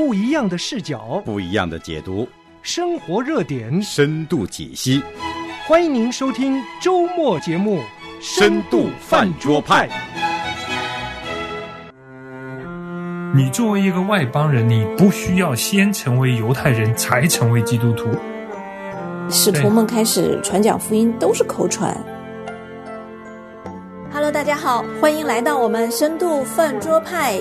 不一样的视角，不一样的解读，生活热点，深度解析。欢迎您收听周末节目《深度饭桌派》。你作为一个外邦人，你不需要先成为犹太人才成为基督徒。使徒们开始传讲福音都是口传。Hello，大家好，欢迎来到我们深度饭桌派，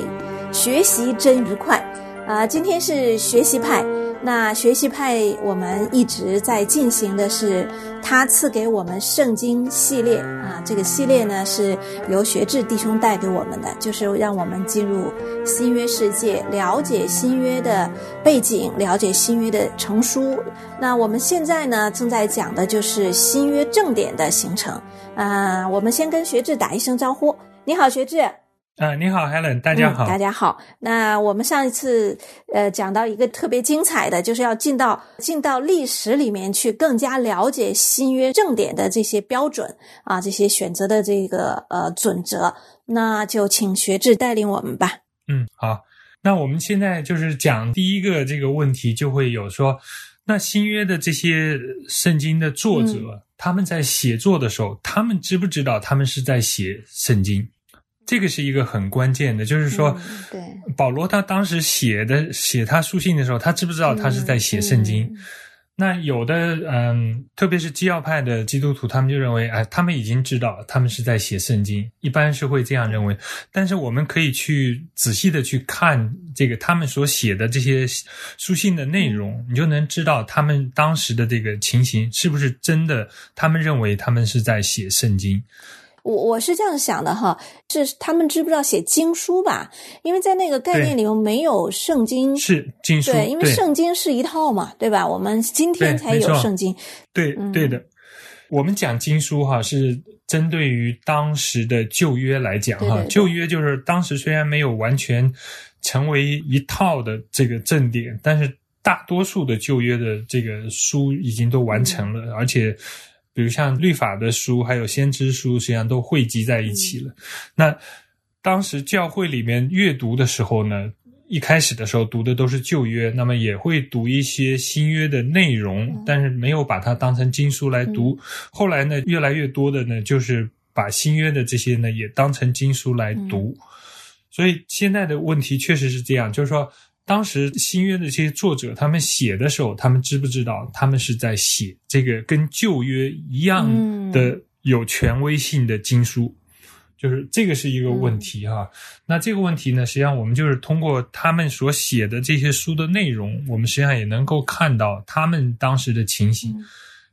学习真愉快。啊，今天是学习派。那学习派我们一直在进行的是他赐给我们圣经系列啊，这个系列呢是由学智弟兄带给我们的，就是让我们进入新约世界，了解新约的背景，了解新约的成书。那我们现在呢正在讲的就是新约正典的形成。啊，我们先跟学智打一声招呼，你好，学智。啊，你好，Helen，大家好，大家好。那我们上一次呃讲到一个特别精彩的，就是要进到进到历史里面去，更加了解新约正典的这些标准啊，这些选择的这个呃准则。那就请学志带领我们吧。嗯，好。那我们现在就是讲第一个这个问题，就会有说，那新约的这些圣经的作者，他们在写作的时候，他们知不知道他们是在写圣经？这个是一个很关键的，就是说，对保罗他当时写的写他书信的时候，他知不知道他是在写圣经？那有的嗯，特别是基要派的基督徒，他们就认为，哎，他们已经知道他们是在写圣经，一般是会这样认为。但是我们可以去仔细的去看这个他们所写的这些书信的内容，你就能知道他们当时的这个情形是不是真的。他们认为他们是在写圣经。我我是这样想的哈，是他们知不知道写经书吧？因为在那个概念里头没有圣经，是经书，对，因为圣经是一套嘛，对吧？我们今天才有圣经，对对的。我们讲经书哈，是针对于当时的旧约来讲哈，旧约就是当时虽然没有完全成为一套的这个正典，但是大多数的旧约的这个书已经都完成了，而且。比如像律法的书，还有先知书，实际上都汇集在一起了。那当时教会里面阅读的时候呢，一开始的时候读的都是旧约，那么也会读一些新约的内容，但是没有把它当成经书来读。后来呢，越来越多的呢，就是把新约的这些呢也当成经书来读。所以现在的问题确实是这样，就是说。当时新约的这些作者，他们写的时候，他们知不知道他们是在写这个跟旧约一样的有权威性的经书？就是这个是一个问题哈。那这个问题呢，实际上我们就是通过他们所写的这些书的内容，我们实际上也能够看到他们当时的情形。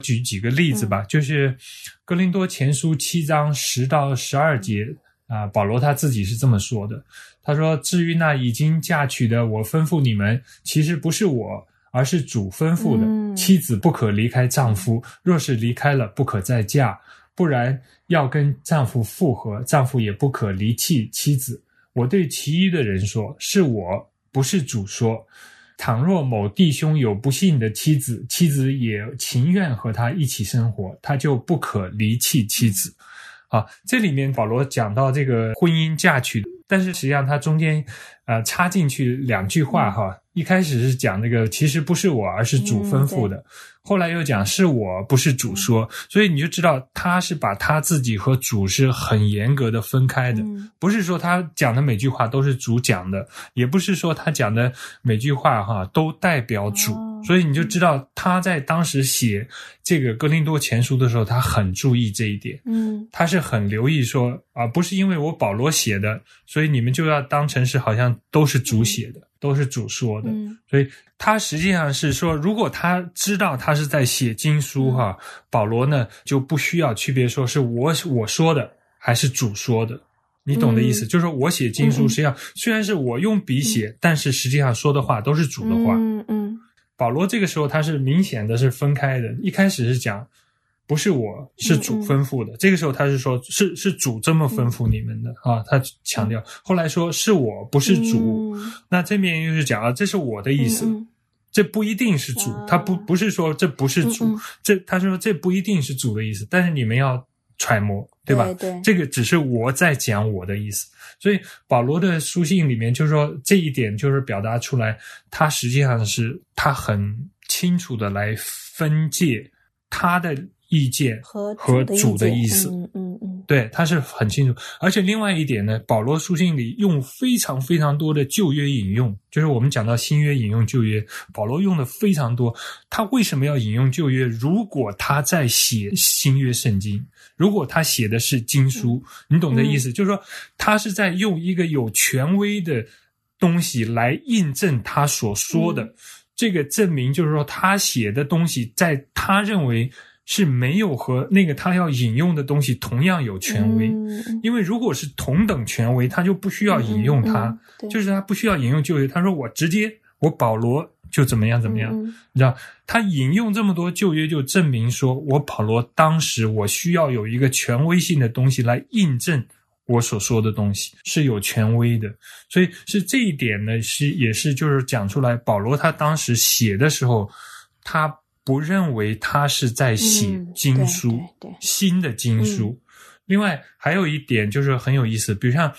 举几个例子吧，就是《哥林多前书》七章十到十二节啊，保罗他自己是这么说的。他说：“至于那已经嫁娶的，我吩咐你们，其实不是我，而是主吩咐的。妻子不可离开丈夫，若是离开了，不可再嫁，不然要跟丈夫复合。丈夫也不可离弃妻子。我对其余的人说，是我不是主说。倘若某弟兄有不幸的妻子，妻子也情愿和他一起生活，他就不可离弃妻子。啊，这里面保罗讲到这个婚姻嫁娶。”但是实际上，他中间，呃，插进去两句话哈。一开始是讲那个，其实不是我，而是主吩咐的。后来又讲是我不是主说，所以你就知道他是把他自己和主是很严格的分开的，不是说他讲的每句话都是主讲的，也不是说他讲的每句话哈都代表主，所以你就知道他在当时写这个哥林多前书的时候，他很注意这一点，嗯，他是很留意说啊，不是因为我保罗写的，所以你们就要当成是好像都是主写的。都是主说的，所以他实际上是说，如果他知道他是在写经书哈，保罗呢就不需要区别说是我我说的还是主说的，你懂的意思？就是说我写经书，实际上虽然是我用笔写，但是实际上说的话都是主的话。嗯嗯，保罗这个时候他是明显的是分开的，一开始是讲。不是我是主吩咐的，这个时候他是说，是是主这么吩咐你们的啊，他强调。后来说是我不是主，那这边又是讲啊，这是我的意思，这不一定是主，他不不是说这不是主，这他说这不一定是主的意思，但是你们要揣摩，对吧？对对。这个只是我在讲我的意思。所以保罗的书信里面，就是说这一点就是表达出来，他实际上是他很清楚的来分界他的意见和和主主的意思。嗯嗯嗯，对，他是很清楚。而且另外一点呢，保罗书信里用非常非常多的旧约引用，就是我们讲到新约引用旧约，保罗用的非常多。他为什么要引用旧约？如果他在写新约圣经，如果他写的是经书，你懂这意思？就是说，他是在用一个有权威的东西来印证他所说的。嗯这个证明就是说，他写的东西在他认为是没有和那个他要引用的东西同样有权威。因为如果是同等权威，他就不需要引用他，就是他不需要引用旧约。他说我直接我保罗就怎么样怎么样，你知道？他引用这么多旧约，就证明说我保罗当时我需要有一个权威性的东西来印证我所说的东西是有权威的，所以是这一点呢，是也是就是讲出来，保罗他当时写的时候，他不认为他是在写嗯经书，对对对新的经书。另外还有一点就是很有意思，比如像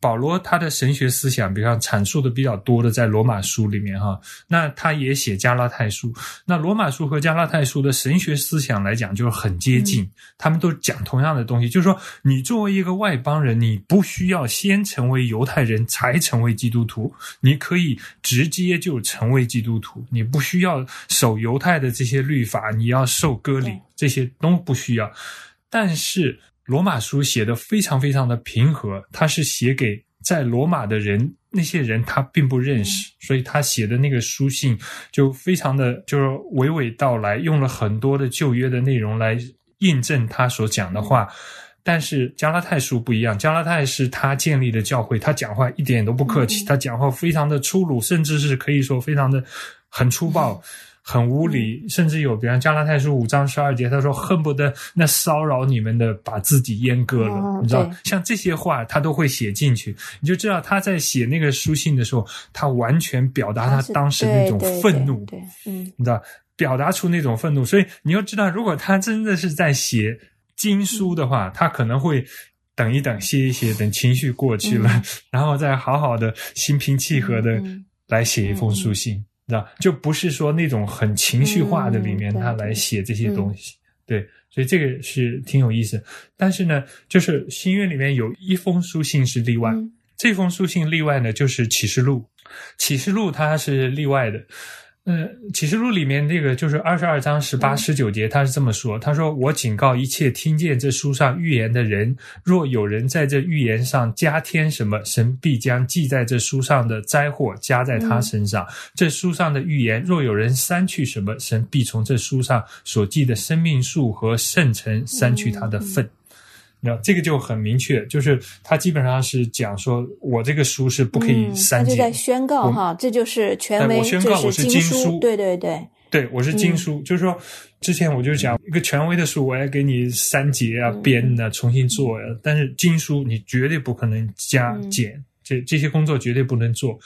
保罗他的神学思想，比如像阐述的比较多的在罗马书里面哈，那他也写加拉太书。那罗马书和加拉太书的神学思想来讲，就是很接近，他们都讲同样的东西，就是说你作为一个外邦人，你不需要先成为犹太人才成为基督徒，你可以直接就成为基督徒，你不需要守犹太的这些律法，你要受割礼，这些都不需要。但是罗马书写的非常非常的平和，他是写给在罗马的人，那些人他并不认识，所以他写的那个书信就非常的就是娓娓道来，用了很多的旧约的内容来印证他所讲的话。但是加拉太书不一样，加拉太是他建立的教会，他讲话一点都不客气，嗯他讲话非常的粗鲁，甚至是可以说非常的很粗暴。很无理，甚至有，比方加拉太书五章十二节，他说恨不得那骚扰你们的把自己阉割了，哦你知道，像这些话他都会写进去，你就知道他在写那个书信的时候，他完全表达他当时那种愤怒，对，对嗯。你知道，表达出那种愤怒，所以你要知道，如果他真的是在写经书的话，他可能会等一等，歇一歇，等情绪过去了，嗯。然后再好好的心平气和的来写一封书信，知道，就不是说那种很情绪化的里面他来写这些东西，对，所以这个是挺有意思。但是呢，就是新约里面有一封书信是例外，嗯这封书信例外呢，就是启示录。启示录它是例外的。呃，启示录里面这个就是二十二章十八、嗯。十九节，他是这么说：“他说，我警告一切听见这书上预言的人，若有人在这预言上加添什么，神必将记在这书上的灾祸加在他身上；这书上的预言，若有人删去什么，神必从这书上所记的生命树和圣城删去他的份。那这个就很明确，就是他基本上是讲说，我这个书是不可以嗯删减。他就在宣告哈，这就是权威，宣告这我是经经书，对对对，对，我是经嗯。书，就是说，之前我就讲一个权威的书，我要给你删节啊、嗯编啊、重新做呀、但是经书你绝对不可能加嗯。减，这这些工作绝对不能做。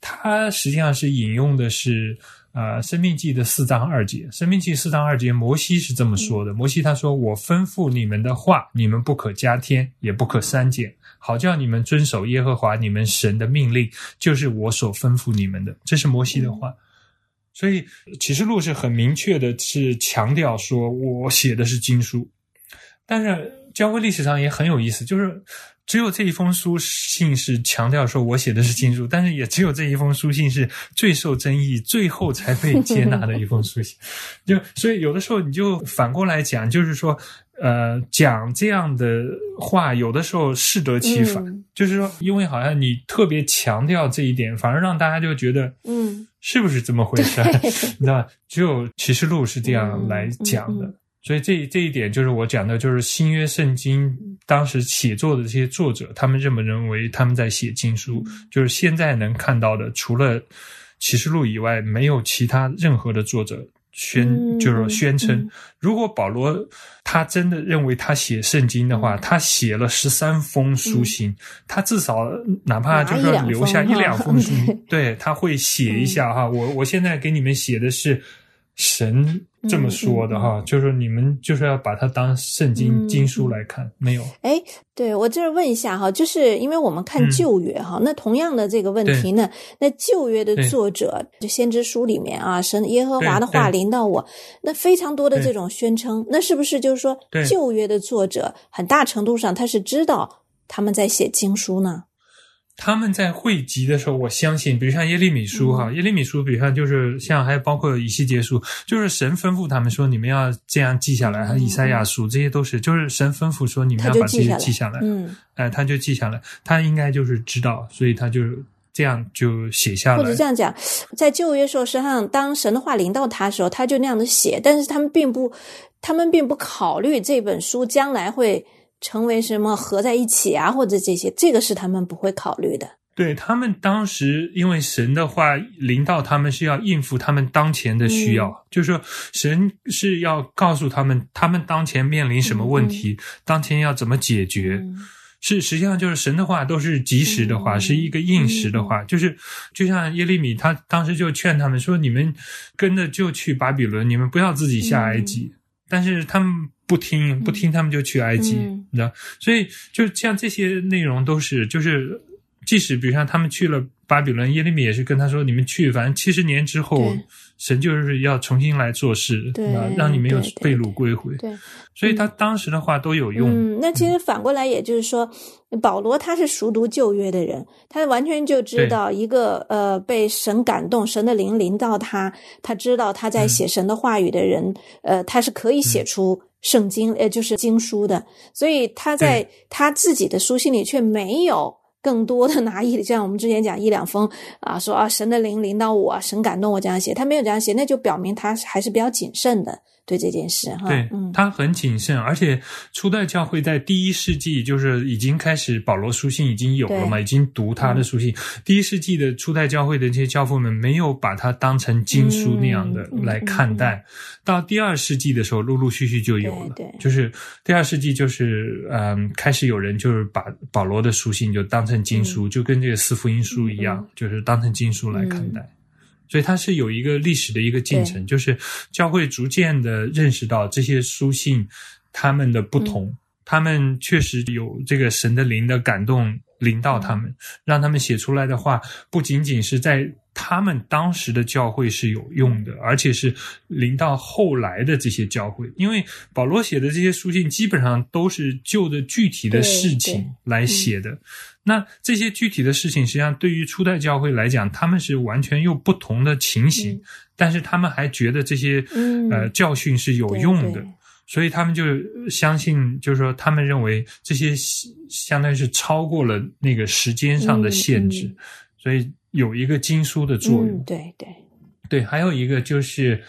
它实际上是引用的是呃《生命记》的四章二节，《生命记》四章二节，摩西是这么说嗯的：摩西他说：“我吩咐你们的话，你们不可加添，也不可删减。”好叫你们遵守耶和华你们神的命令，就是我所吩咐你们的。这是摩西的话。所以启示录是很明确的，是强调说我写的是经书。但是教会历史上也很有意思，就是只有这一封书信是强调说我写的是经书，但是也只有这一封书信是最受争议、最后才被接纳的一封书信。就所以有的时候你就反过来讲，就是说。呃，讲这样的话，有的时候适得其反，嗯就是说，因为好像你特别强调这一点，反而让大家就觉得，嗯，是不是这么回事儿？你知道，只有启示录是这样来讲的。嗯嗯所以这这一点就是我讲的，就是新约圣经当时写作的这些作者，他们认不认为他们在写经书？就是现在能看到的，除了启示录以外，没有其他任何的作者宣，嗯就是宣称，嗯如果保罗他真的认为他写圣经的话，嗯他写了十三封书信，他至少哪怕就是留下一两封书，对，他会写一下哈。我我现在给你们写的是神这么说的哈，就是你们就是要把它当圣经经书来看，没有。哎，对我这儿问一下哈，就是因为我们看旧约哈，那同样的这个问题呢，那旧约的作者就先知书里面啊，神耶和华的话临到我，那非常多的这种宣称，那是不是就是说旧约的作者很大程度上他是知道他们在写经书呢？他们在汇集的时候，我相信，比如像耶利米书哈，耶利米书，比如像就是像还有包括以西结书，就是神吩咐他们说，你们要这样记下来。还有以赛亚书，这些都是就是神吩咐说，你们要把这些记下来。嗯，哎，他就记下来，他应该就是知道，所以他就这样就写下来。或者这样讲，在旧约时候，实际上当神的话临到他的时候，他就那样的写，但是他们并不，他们并不考虑这本书将来会。成为什么合在一起啊，或者这些，这个是他们不会考虑的。对他们当时，因为神的话临到他们是要应付他们当前的需要，就是说神是要告诉他们，他们当前面临什么问题，当前要怎么解决。是实际上就是神的话都是及时的话，是一个应时的话。就是就像耶利米他当时就劝他们说：“你们跟着就去巴比伦，你们不要自己下埃及。”但是他们。不听不听，他们就去埃及，你知道？所以就像这些内容都是，就是即使比如像他们去了巴比伦，耶利米也是跟他说：“你们去，反正七十年之后，神就是要重新来做事，对，让你没有被掳归回。”对，所以他当时的话都有用。嗯，那其实反过来，也就是说，保罗他是熟读旧约的人，他完全就知道一个呃被神感动、神的灵临到他，他知道他在写神的话语的人，呃，他是可以写出。圣经，呃，就是经书的，所以他在他自己的书信里却没有更多的拿一，就像我们之前讲一两封啊，说啊，神的灵领到我，神感动我这样写，他没有这样写，那就表明他还是比较谨慎的。对这件事哈，对，他很谨慎，而且初代教会在第一世纪就是已经开始保罗书信已经有了嘛，已经读他的书信。第一世纪的初代教会的这些教父们没有把它当成经书那样的来看待，到第二世纪的时候，陆陆续续就有了。对，就是第二世纪就是嗯，开始有人就是把保罗的书信就当成经书，就跟这个四福音书一样，就是当成经书来看待。所以它是有一个历史的一个进程，就是教会逐渐的认识到这些书信他们的不同，他们确实有这个神的灵的感动临到他们，让他们写出来的话不仅仅是在他们当时的教会是有用的，而且是临到后来的这些教会，因为保罗写的这些书信基本上都是就着具体的事情来写的。那这些具体的事情，实际上对于初代教会来讲，他们是完全又不同的情形，但是他们还觉得这些呃教训是有用的，所以他们就相信，就是说，他们认为这些相当于是超过了那个时间上的限制，所以有一个经书的作用。对对。对，还有一个就是。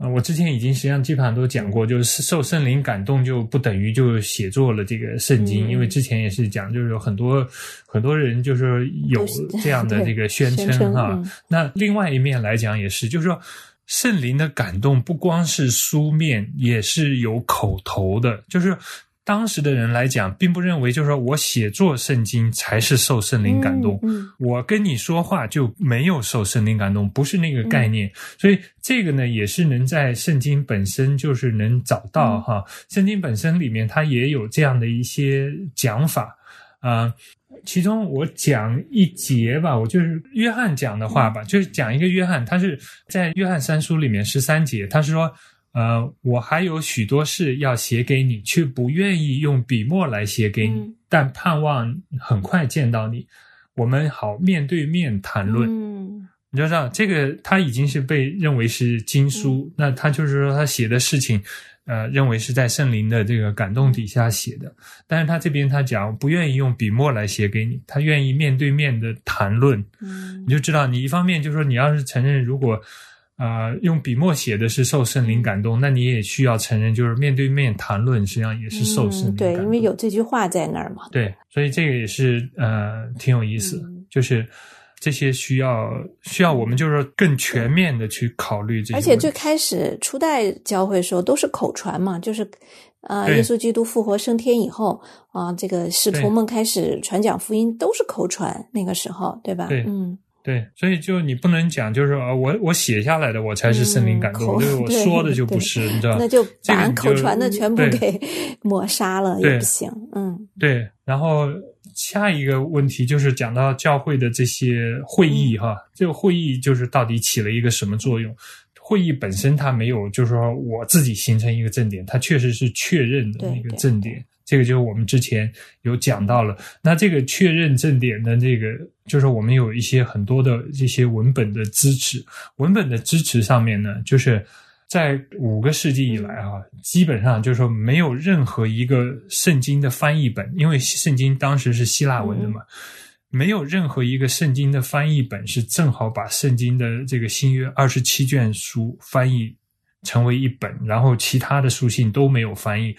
呃，我之前已经实际上基本上都讲过，就是受圣灵感动就不等于就写作了这个圣经，因为之前也是讲，就是有很多很多人就是有这样的这个宣称哈。那另外一面来讲也是，就是说圣灵的感动不光是书面，也是有口头的，就是。当时的人来讲，并不认为就是说我写作圣经才是受圣灵感动，我跟你说话就没有受圣灵感动，不是那个概念。所以这个呢，也是能在圣经本身就是能找到哈，圣经本身里面它也有这样的一些讲法啊。其中我讲一节吧，我就是约翰讲的话吧，就是讲一个约翰，他是在约翰三书里面十三节，他是说。呃，我还有许多事要写给你，却不愿意用笔墨来写给你，但盼望很快见到你，我们好面对面谈论。嗯，你知道这个他已经是被认为是经书，那他就是说他写的事情，呃，认为是在圣灵的这个感动底下写的。但是他这边他讲不愿意用笔墨来写给你，他愿意面对面的谈论。嗯，你就知道，你一方面就是说你要是承认如果。啊，用笔墨写的是受圣灵感动，那你也需要承认，就是面对面谈论，实际上也是受圣灵感动。对，因为有这句话在那儿嘛。对，所以这个也是呃挺有意思，就是这些需要需要我们就是更全面的去考虑这些。而且最开始初代教会时候都是口传嘛，就是呃耶稣基督复活升天以后啊，这个使徒们开始传讲福音都是口传，那个时候对吧？对，嗯。对，所以就你不能讲，就是啊，我我写下来的我才是圣灵感动，就是我说的就不是，你知道？那就把这个口传的全部给 抹杀了也不行。嗯对，然后下一个问题就是讲到教会的这些会议哈，这个会议就是到底起了一个什么作用？会议本身它没有，就是说我自己形成一个正点，它确实是确认的那个正点。这个就是我们之前有讲到了。那这个确认正点的这个，就是我们有一些很多的这些文本的支持。文本的支持上面呢，就是在五个世纪以来啊，基本上就是说没有任何一个圣经的翻译本，因为圣经当时是希腊文的嘛。没有任何一个圣经的翻译本是正好把圣经的这个新约二十七卷书翻译成为一本，然后其他的书信都没有翻译，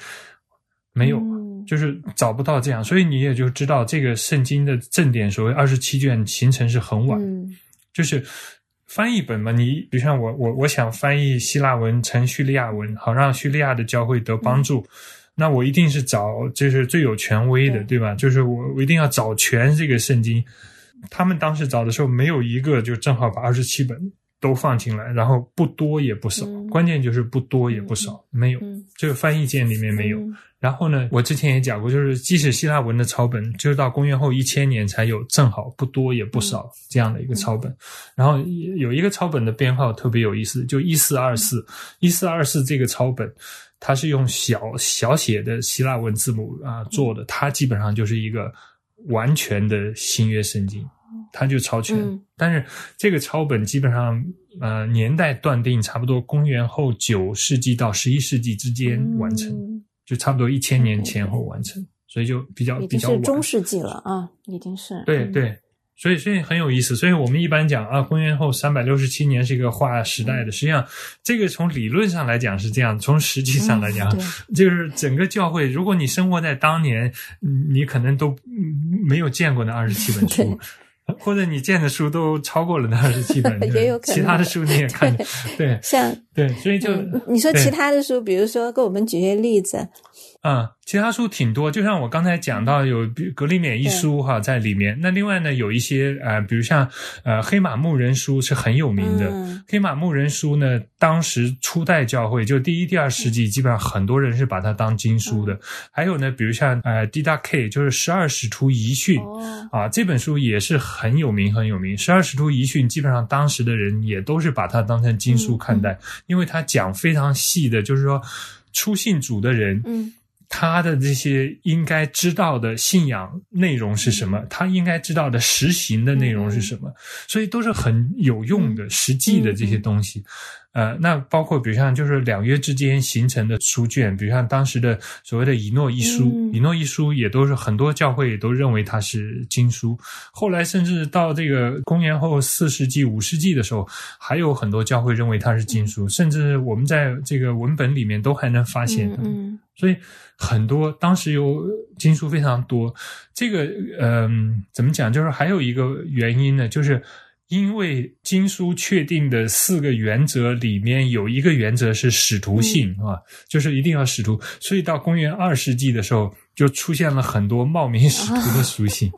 没有，嗯就是找不到这样，所以你也就知道这个圣经的正典所谓二十七卷形成是很晚，嗯就是翻译本嘛，你比如像我我我想翻译希腊文成叙利亚文，好让叙利亚的教会得帮助。那我一定是找就是最有权威的，对对吧？就是我我一定要找全这个圣经。他们当时找的时候，没有一个就正好把二十七本都放进来，然后不多也不少，嗯。关键就是不多也不少，没有。嗯。这个翻译件里面没有。嗯。然后呢，我之前也讲过，就是即使希腊文的抄本，就是到公元后一千年才有，正好不多也不少这样的一个抄本。然后有一个抄本的编号特别有意思，就一四二四，一四二四这个抄本，它是用小小写的希腊文字母啊做的，它基本上就是一个完全的新约圣经，它就超全。嗯但是这个抄本基本上呃年代断定差不多公元后九世纪到十一世纪之间完成。嗯就差不多一千年前后完成，所以就比较比较是中世纪了啊，已经是嗯对对，所以所以很有意思。所以我们一般讲啊，公元后三百六十七年是一个划时代的。实际上，这个从理论上来讲是这样，从实际上来讲，嗯 就是整个教会，如果你生活在当年，嗯你可能都嗯没有见过那二十七本 书。或者你见的书都超过了那二十七本，也有可能其他的书你也看，对像对，所以就、嗯你说其他的书，比如说给我们举些例子，啊、其他书挺多，就像我刚才讲到有比格里勉一书哈在里面。那另外呢，有一些呃，比如像呃黑马牧人书是很有名的。嗯黑马牧人书呢，当时初代教会就第一、第二世纪，基本上很多人是把它当经书嗯的。还有呢，比如像呃 D 大 K，就是十二使徒遗训。哦，啊，这本书也是很有名，很有名。十二使徒遗训，基本上当时的人也都是把它当成经书看待，因为它讲非常细的，就是说初信主的人，嗯他的这些应该知道的信仰内容是什么，他应该知道的实行的内容是什么，所以都是很有用的、实际的这些东西。呃，那包括比如像就是两约之间形成的书卷，比如像当时的所谓的以诺一书，嗯以诺一书也都是很多教会也都认为它是经书。后来甚至到这个公元后四世纪、五世纪的时候，还有很多教会认为它是经书，甚至我们在这个文本里面都还能发现。嗯所以很多当时有经书非常多，这个嗯、怎么讲？就是还有一个原因呢，就是因为经书确定的四个原则里面有一个原则是使徒性、啊，就是一定要使徒，所以到公元二世纪的时候。就出现了很多冒名使徒的书信，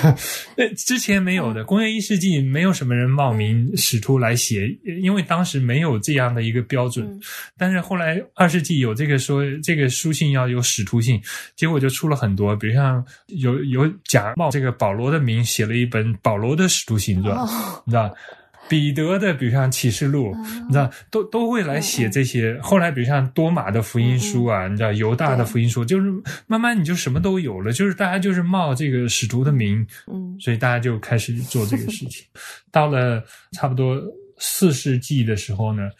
那之前没有的。公元一世纪没有什么人冒名使徒来写，因为当时没有这样的一个标准。嗯但是后来二世纪有这个说这个书信要有使徒性，结果就出了很多，比如像有有假冒这个保罗的名写了一本保罗的使徒行传，哦你知道。彼得的，比如像启示录，嗯你知道，都都会来写这些。后来，比如像多马的福音书啊，你知道，犹大的福音书，就是慢慢你就什么都有了，就是大家就是冒这个使徒的名，嗯。所以大家就开始做这个事情。到了差不多四世纪的时候呢，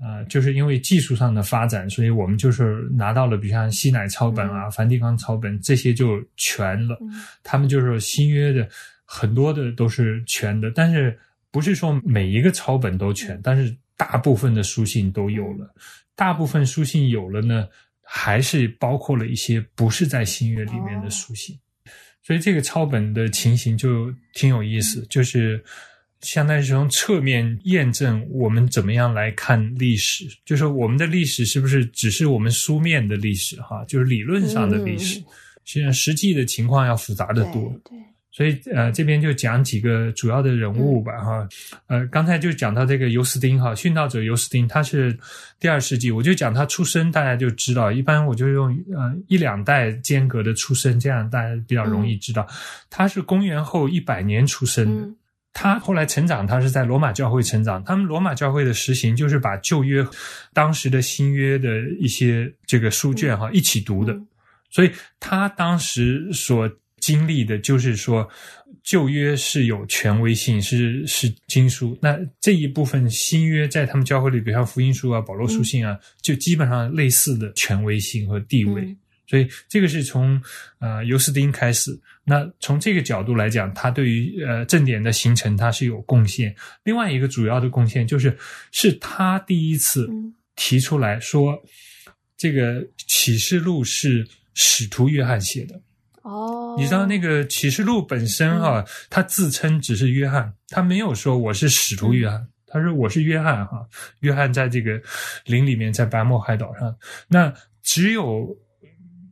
呃，就是因为技术上的发展，所以我们就是拿到了，比如像西乃抄本啊、梵蒂冈抄本这些就全了。嗯。他们就是新约的很多的都是全的，但是不是说每一个抄本都全，但是大部分的书信都有了。大部分书信有了呢，还是包括了一些不是在新月里面的书信。所以这个抄本的情形就挺有意思，就是相当于是从侧面验证我们怎么样来看历史，就是我们的历史是不是只是我们书面的历史哈，就是理论上的历史，嗯实际上实际的情况要复杂的多。对对，所以呃，这边就讲几个主要的人物吧，哈，呃，刚才就讲到这个尤斯丁哈，殉道者尤斯丁，他是第二世纪，我就讲他出生，大家就知道，一般我就用呃一两代间隔的出生，这样大家比较容易知道，他是公元后一百年出生。的。他后来成长，他是在罗马教会成长。他们罗马教会的实行就是把旧约、当时的新约的一些这个书卷哈一起读的，所以他当时所经历的就是说，旧约是有权威性，是是经书。那这一部分新约在他们教会里，比如像福音书啊、保罗书信啊，就基本上类似的权威性和地位。所以这个是从呃尤斯丁开始。那从这个角度来讲，他对于呃正典的形成他是有贡献。另外一个主要的贡献就是，是他第一次提出来说，这个启示录是使徒约翰写的。哦，你知道那个启示录本身哈，他自称只是约翰，他没有说我是使徒约翰，他说我是约翰哈。约翰在这个林里面，在白沫海岛上，那只有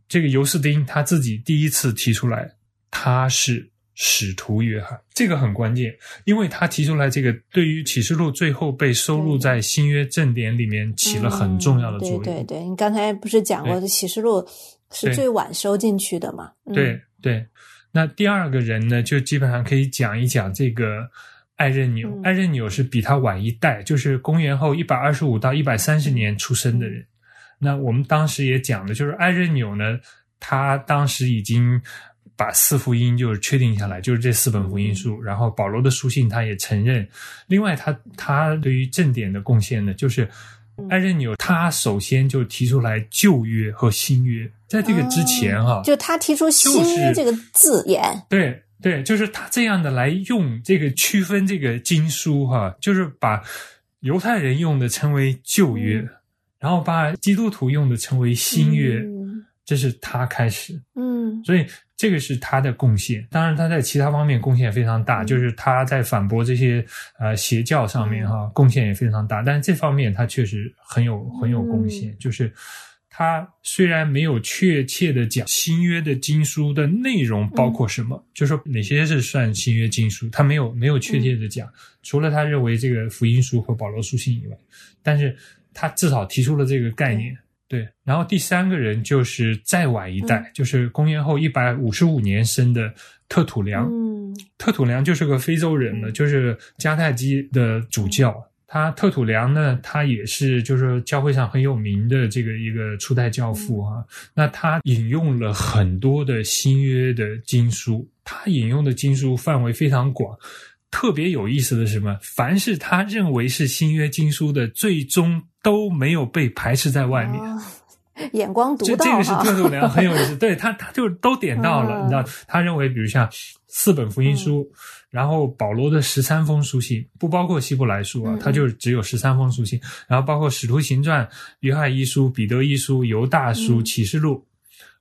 这个尤斯丁他自己第一次提出来。他是使徒约翰，这个很关键，因为他提出来这个，对于启示录最后被收录在新约正典里面起了很重要的作用。对对对，你刚才不是讲过，启示录是最晚收进去的嘛？对对。那第二个人呢，就基本上可以讲一讲这个艾任纽。艾任纽是比他晚一代，就是公元后一百二十五到一百三十年出生的人。那我们当时也讲的，就是艾任纽呢，他当时已经。把四福音就是确定下来，就是这四本福音书。然后保罗的书信他也承认。另外，他他对于正典的贡献呢，就是艾任纽他首先就提出来旧约和新约，在这个之前哈，就他提出新约这个字眼，对对，就是他这样的来用这个区分这个经书哈，就是把犹太人用的称为旧约，然后把基督徒用的称为新约，这是他开始，嗯，所以。这个是他的贡献，当然他在其他方面贡献非常大，就是他在反驳这些呃邪教上面哈贡献也非常大。但是这方面他确实很有很有贡献，就是他虽然没有确切的讲新约的经书的内容包括什么，就说哪些是算新约经书，他没有没有确切的讲，除了他认为这个福音书和保罗书信以外，但是他至少提出了这个概念。对，然后第三个人就是再晚一代，就是公元后一百五十五年生的特土良。嗯，特土良就是个非洲人呢，就是迦太基的主教。他特土良呢，他也是就是教会上很有名的这个一个初代教父啊。那他引用了很多的新约的经书，他引用的经书范围非常广。特别有意思的是什么？凡是他认为是新约经书的，最终都没有被排斥在外面。眼光独到，这个是特土良很有意思。对他，他就都点到了。你知道，他认为，比如像四本福音书，然后保罗的十三封书信，不包括希伯来书啊，他就只有十三封书信。然后包括使徒行传、约翰一书、彼得一书、犹大书、启示录。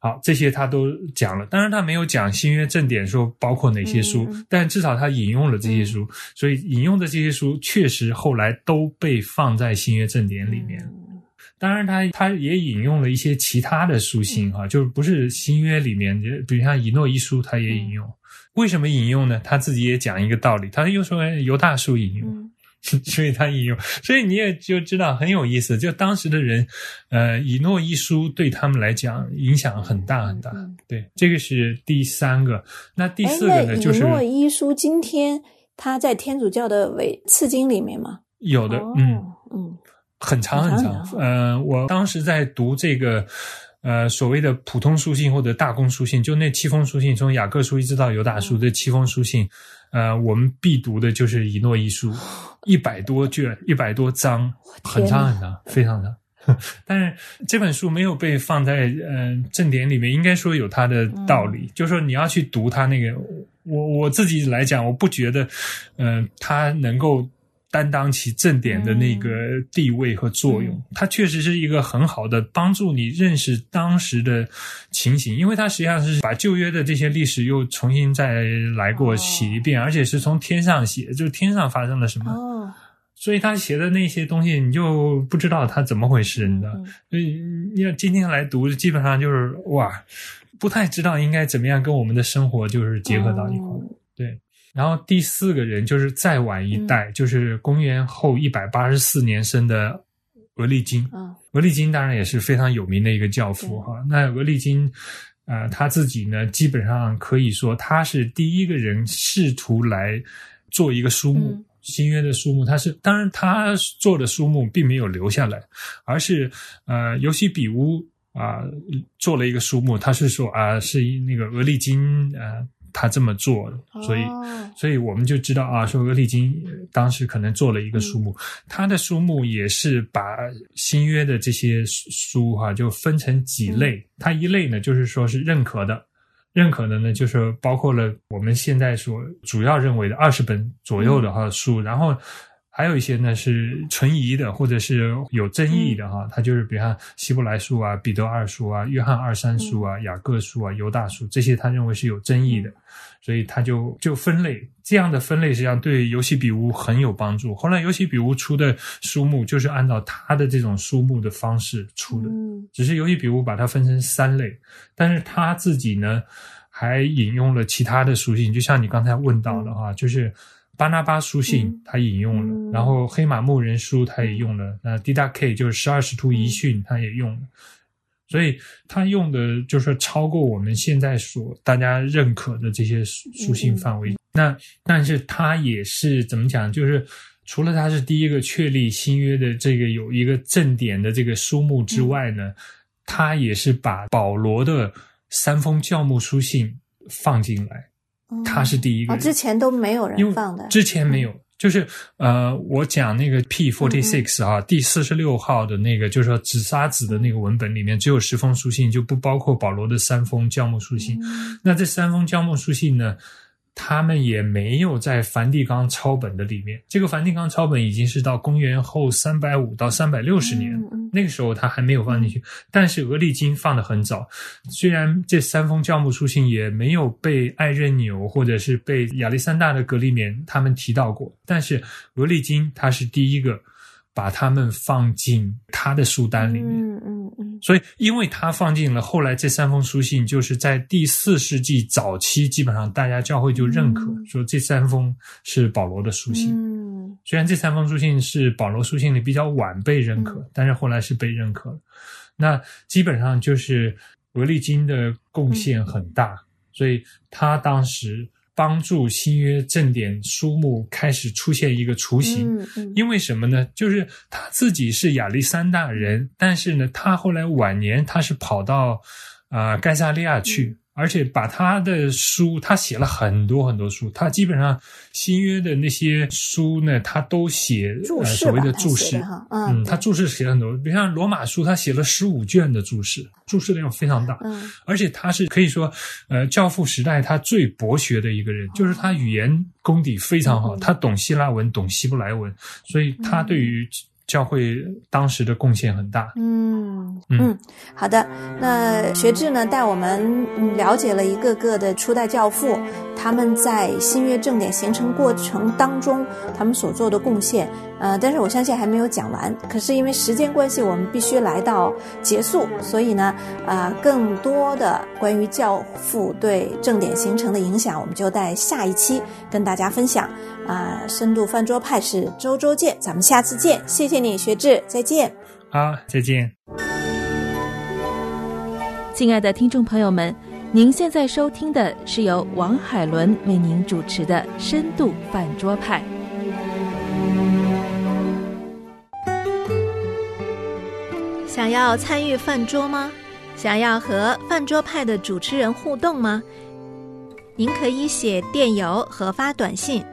好，这些他都讲了，当然他没有讲新约正典说包括哪些书，但至少他引用了这些书，所以引用的这些书确实后来都被放在新约正典里面。当然，他他也引用了一些其他的书信哈，就是不是新约里面，比如像以诺一书，他也引用。为什么引用呢？他自己也讲一个道理，他又说犹大书引用。所以他引用，所以你也就知道很有意思。就当时的人，呃，以诺一书对他们来讲影响很大很大。对，这个是第三个。那第四个呢？就是以诺一书今天他在天主教的伪次经里面吗？有的，嗯嗯，很长很长。呃，我当时在读这个，呃，所谓的普通书信或者大公书信，就那七封书信，从雅各书一直到犹大书这七封书信。呃，我们必读的就是《以诺一书 》，一百多卷，一百多章，很长很长，非常长。但是这本书没有被放在嗯正典里面，应该说有它的道理。就是说你要去读它那个，我我自己来讲，我不觉得，嗯，它能够。担当起正点的那个地位和作用，它确实是一个很好的帮助你认识当时的情形，因为它实际上是把旧约的这些历史又重新再来过写一遍，而且是从天上写，就是天上发生了什么，所以他写的那些东西你就不知道他怎么回事，你知道？所以你要今天来读，基本上就是哇。不太知道应该怎么样跟我们的生活就是结合到一块对，然后第四个人就是再晚一代，嗯就是公元后一百八十四年生的俄利金。嗯俄利金当然也是非常有名的一个教父哈。那俄利金，呃，他自己呢，基本上可以说他是第一个人试图来做一个书目。嗯新约的书目，他是当然他做的书目并没有留下来，而是呃尤西比乌啊、做了一个书目，他是说啊、是那个俄利金啊、他这么做的，所以哦。所以我们就知道啊，说俄利金呃当时可能做了一个书目，他的书目也是把新约的这些书哈、就分成几类，它一类呢就是说是认可的。认可的呢，就是包括了我们现在所主要认为的二十本左右的哈书，然后还有一些呢是存疑的，或者是有争议的哈。它就是比方希伯来书啊、彼得二书啊、约翰二三书啊、雅各书啊、犹大书这些，他认为是有争议的，所以他就就分类。这样的分类实际上对游戏比乌很有帮助。后来游戏比乌出的书目就是按照他的这种书目的方式出的。嗯只是游戏比乌把它分成三类，但是他自己呢还引用了其他的书信，就像你刚才问到的哈，就是巴拿巴书信嗯他引用了，嗯然后黑马牧人书他也用了，那 D 大 K 就是十二使徒遗训他也用了。所以他用的就是超过我们现在所大家认可的这些书书信范围。那但是他也是怎么讲？就是除了他是第一个确立新约的这个有一个正典的这个书目之外呢，他也是把保罗的三封教牧书信放进来，嗯他是第一个哦，之前都没有人放的，之前没有，就是呃，我讲那个 P forty six 啊，第四十六号的那个，就是说紫砂子的那个文本里面，只有十封书信，就不包括保罗的三封教牧书信。嗯。那这三封教牧书信呢，他们也没有在梵蒂冈抄本的里面。这个梵蒂冈抄本已经是到公元后三百五到三百六十年，那个时候他还没有放进去。但是俄利金放的很早，虽然这三封教牧书信也没有被艾任纽或者是被亚历山大的格里勉他们提到过，但是俄利金他是第一个把他们放进他的书单里面。嗯嗯嗯所以，因为他放进了后来这三封书信，就是在第四世纪早期，基本上大家教会就认可、嗯说这三封是保罗的书信。嗯虽然这三封书信是保罗书信里比较晚被认可，嗯但是后来是被认可了。那基本上就是俄利金的贡献很大，所以他当时帮助新约正典书目开始出现一个雏形。嗯嗯因为什么呢？就是他自己是亚历山大人，但是呢，他后来晚年他是跑到啊、呃盖萨利亚去，嗯而且把他的书，他写了很多很多书，他基本上新约的那些书呢，他都写呃所谓的注释哈嗯。他注释写了很多，比如像罗马书，他写了十五卷的注释，注释量非常大。嗯。而且他是可以说，呃，教父时代他最博学的一个人，就是他语言功底非常好，嗯他懂希腊文，懂希伯来文，所以他对于教会当时的贡献很大。嗯嗯嗯，好的。那学智呢，带我们嗯了解了一个个的初代教父，他们在新约正典形成过程当中，他们所做的贡献。呃，但是我相信还没有讲完。可是因为时间关系，我们必须来到结束，所以呢，呃，更多的关于教父对正典形成的影响，我们就在下一期跟大家分享。啊、深度饭桌派是周周见，咱们下次见。谢谢你，学志，再见。好，再见。亲爱的听众朋友们，您现在收听的是由王海伦为您主持的《深度饭桌派》。想要参与饭桌吗？想要和饭桌派的主持人互动吗？您可以写电邮和发短信，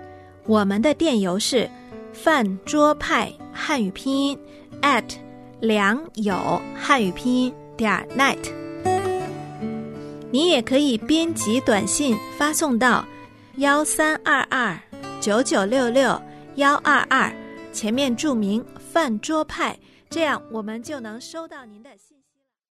我们的电邮是饭桌派汉语拼音 at 良友汉语拼音点 net。你也可以编辑短信发送到幺三二二九九六六幺二二，前面注明饭桌派。这样我们就能收到您的信。